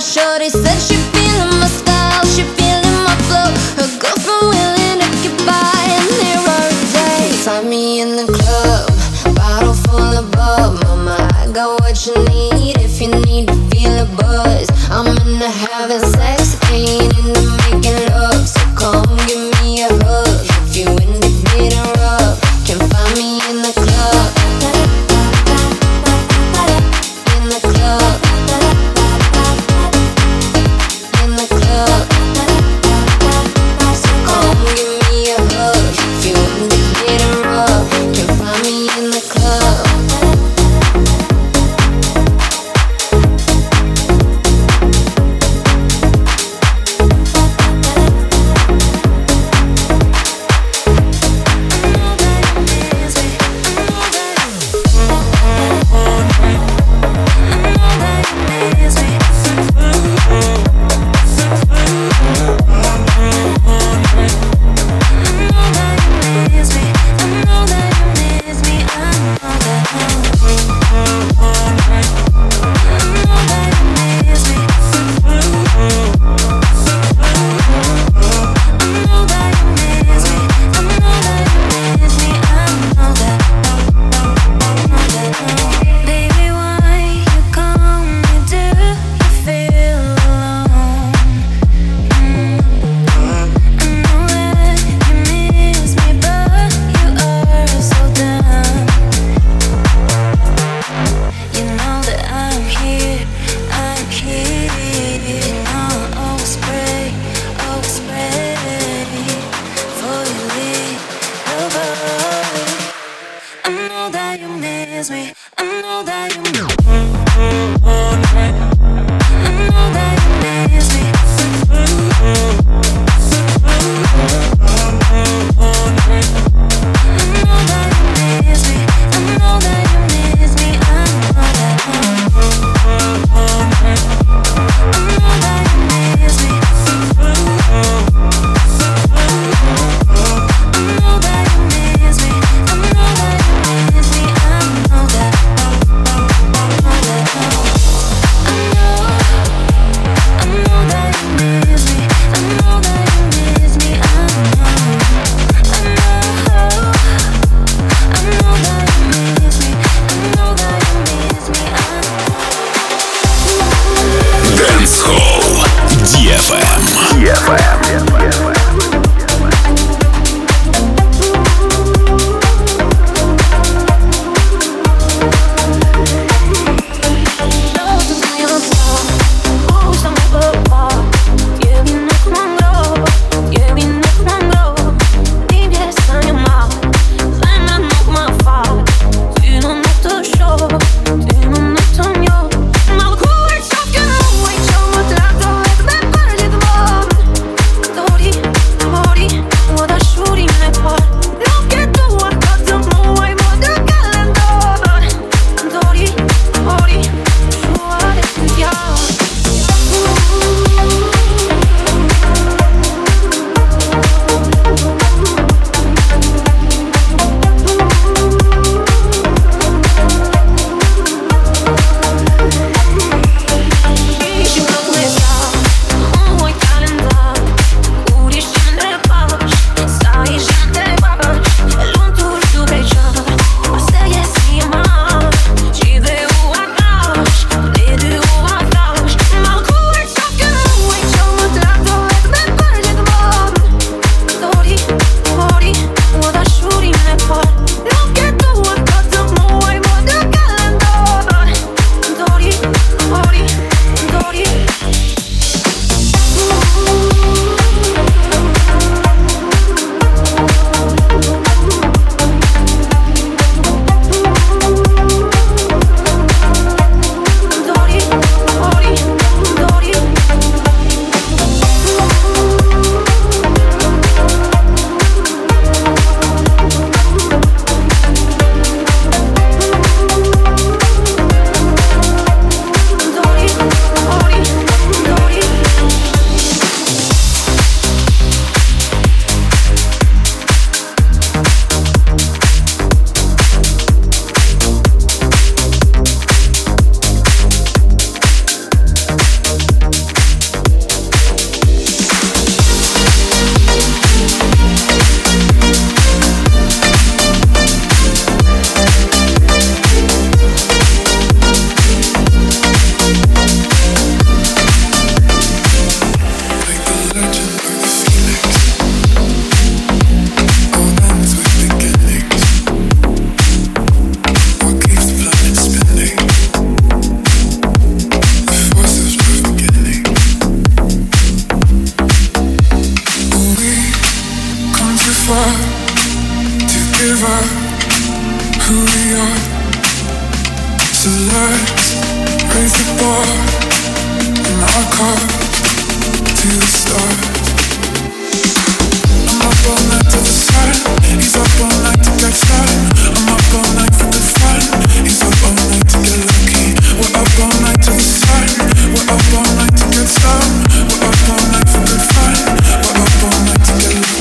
shorty give up who we are. So let's raise the bar in our car to the stars. I'm up all night to the sun. He's up all night to get started. I'm up all night for the fun. He's up all night to get lucky. We're up all night to the sun. We're up all night to get some. We're up all night for fun. We're up all night to get lucky.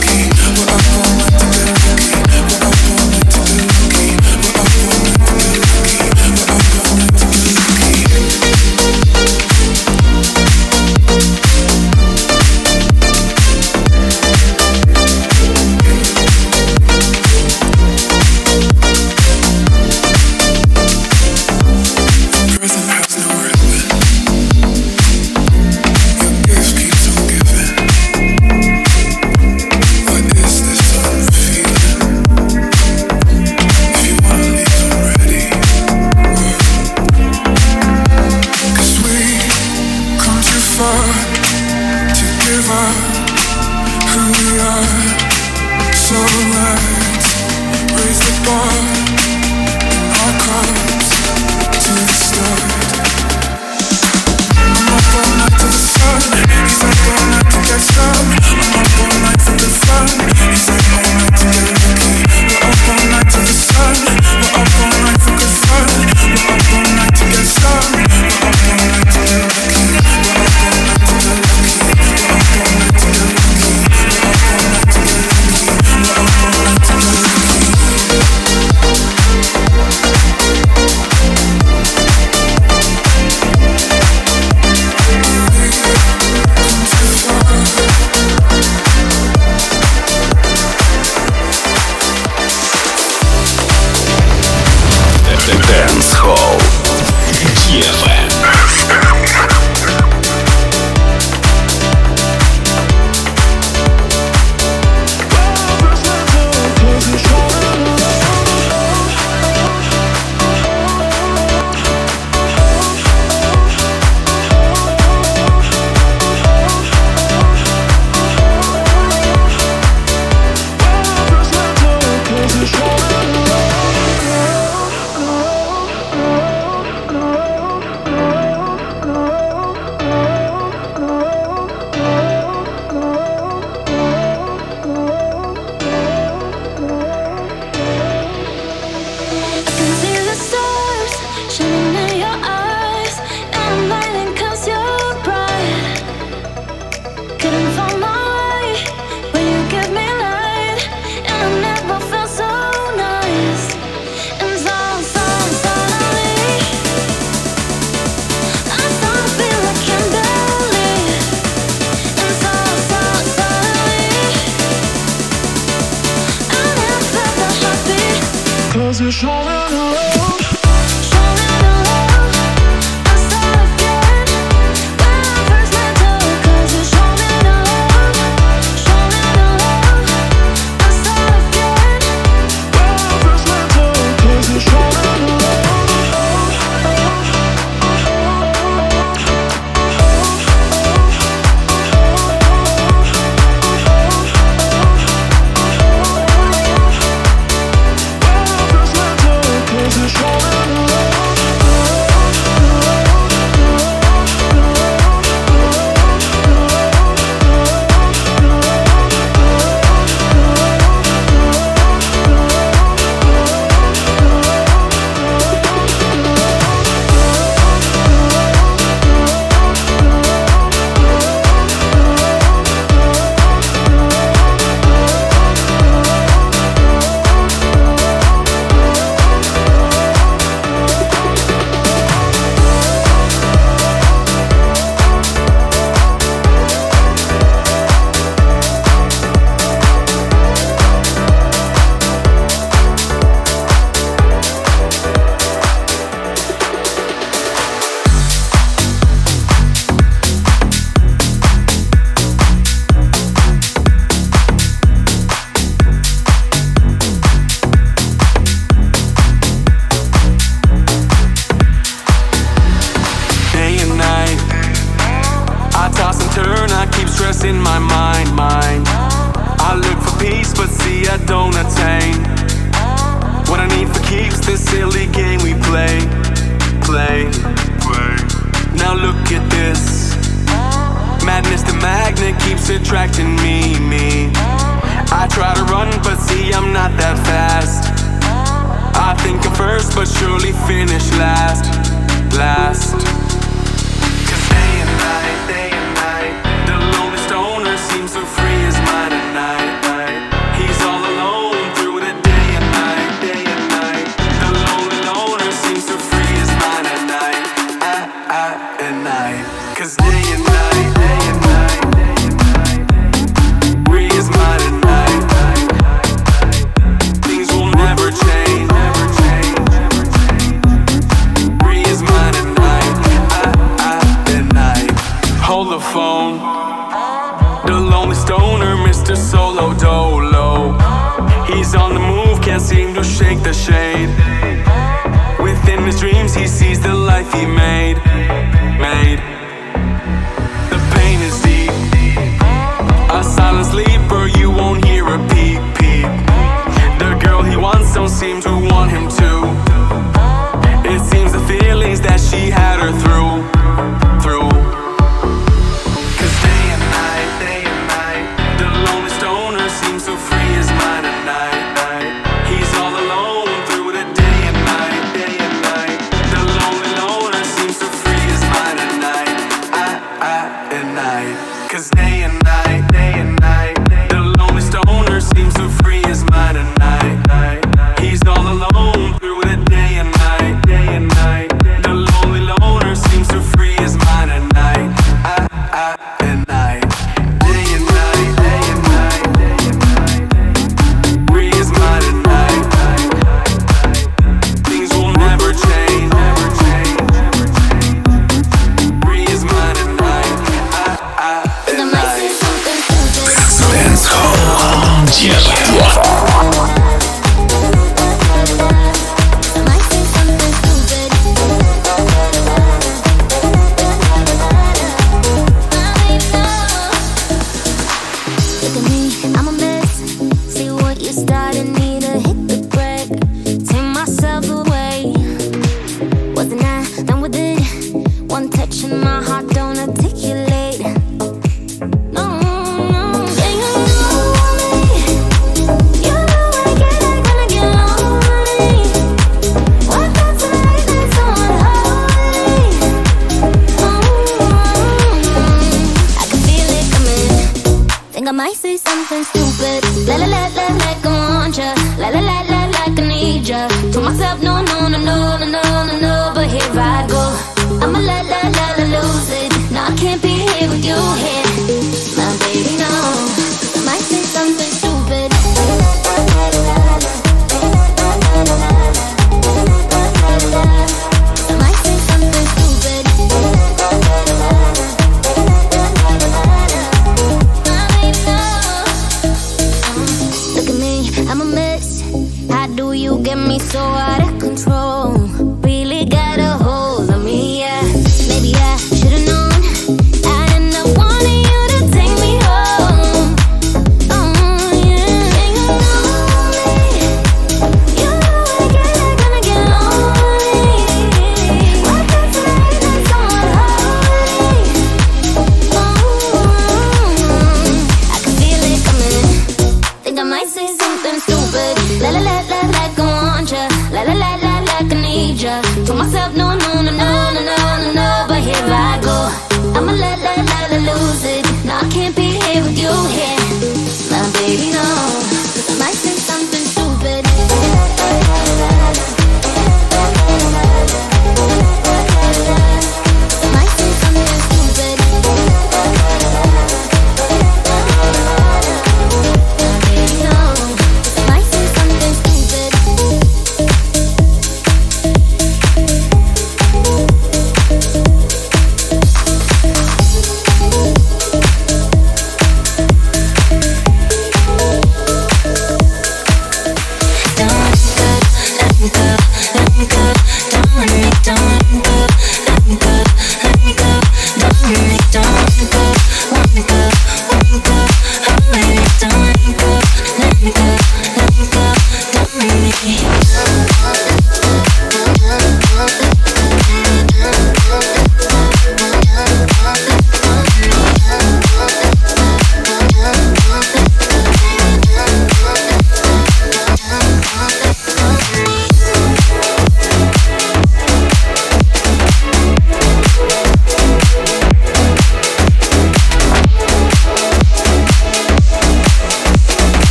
Cause they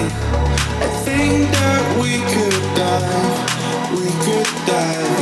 I think that we could die. we could die.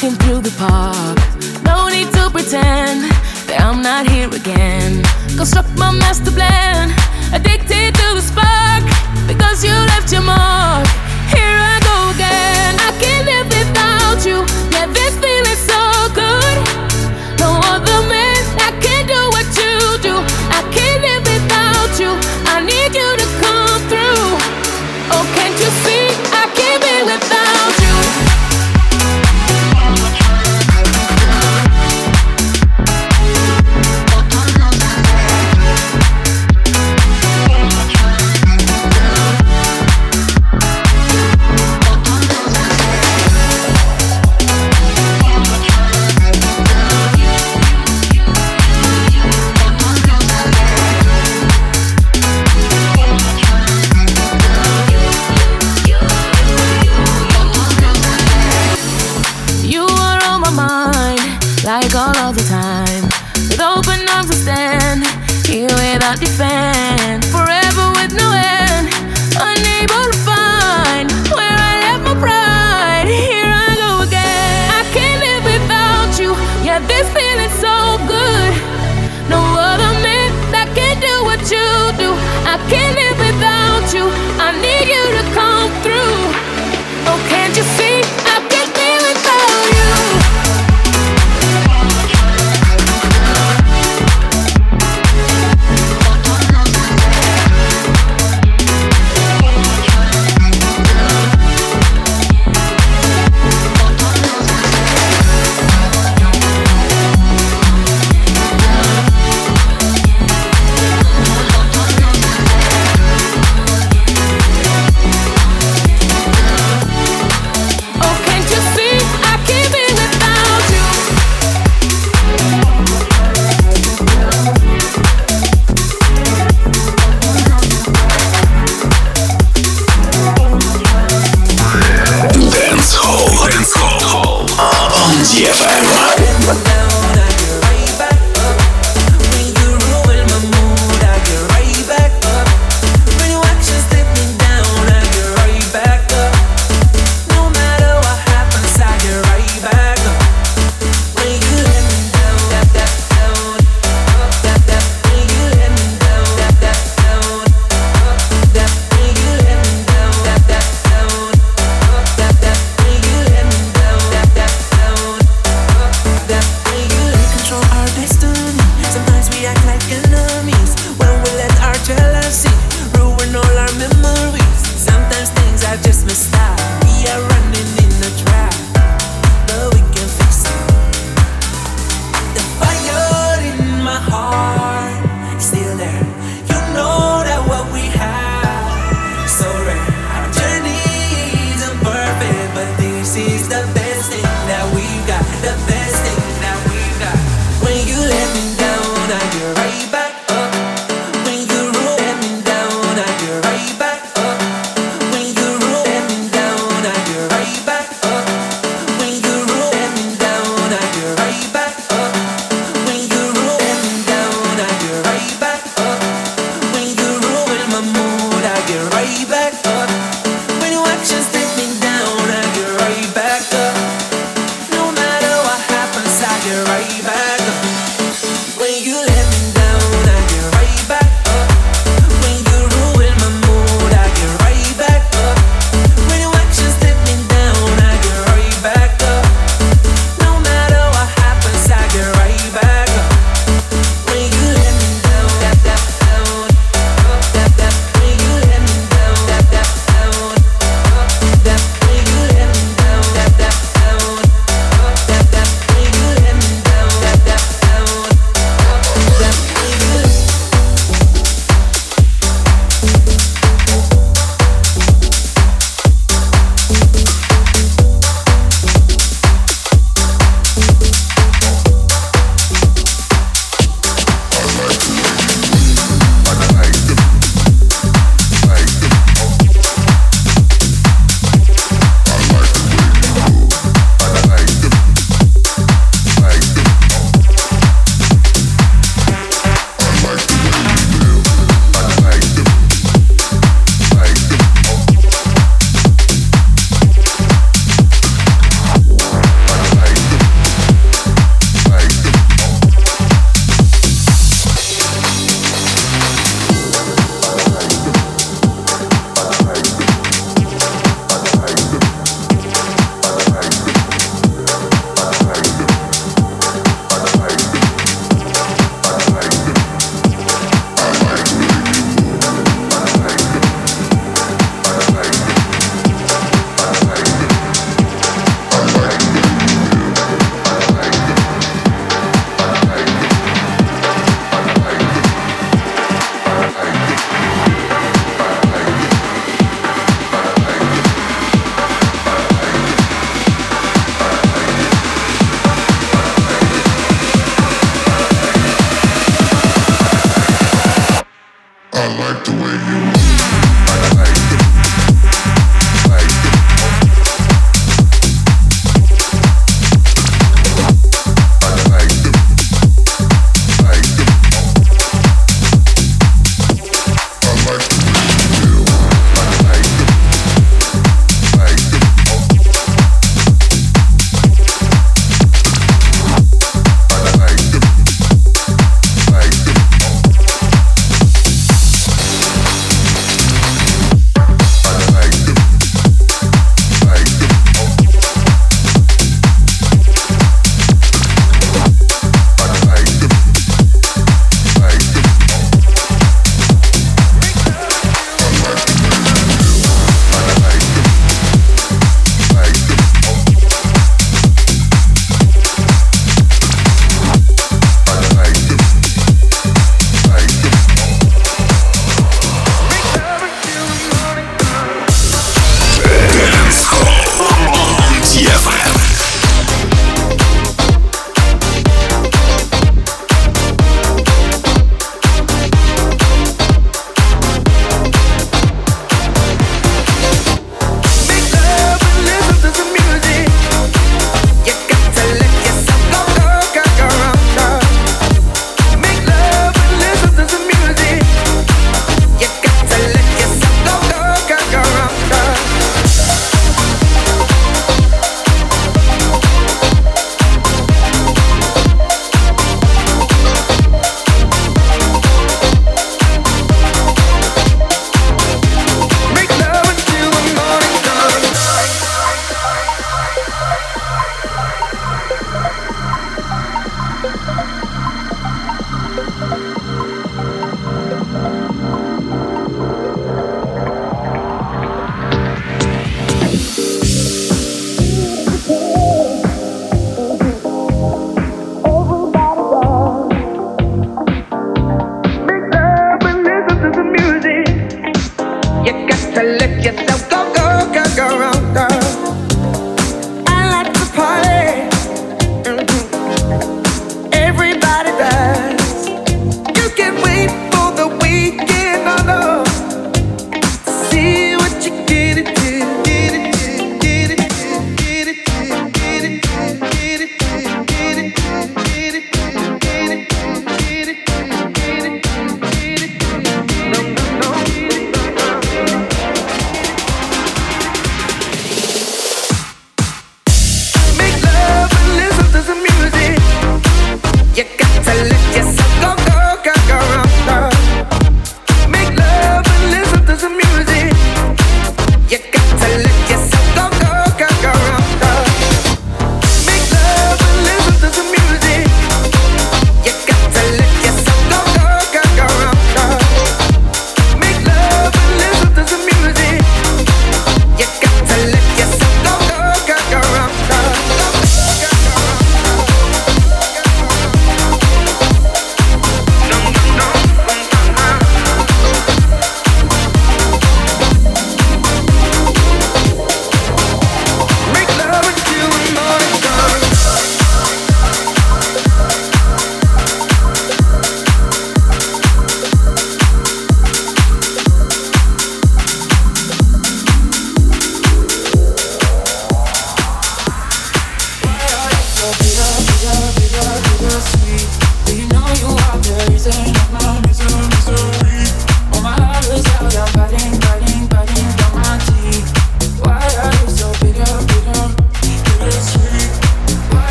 walking through the park. No need to pretend that I'm not here again. Construct my master plan.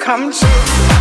come true.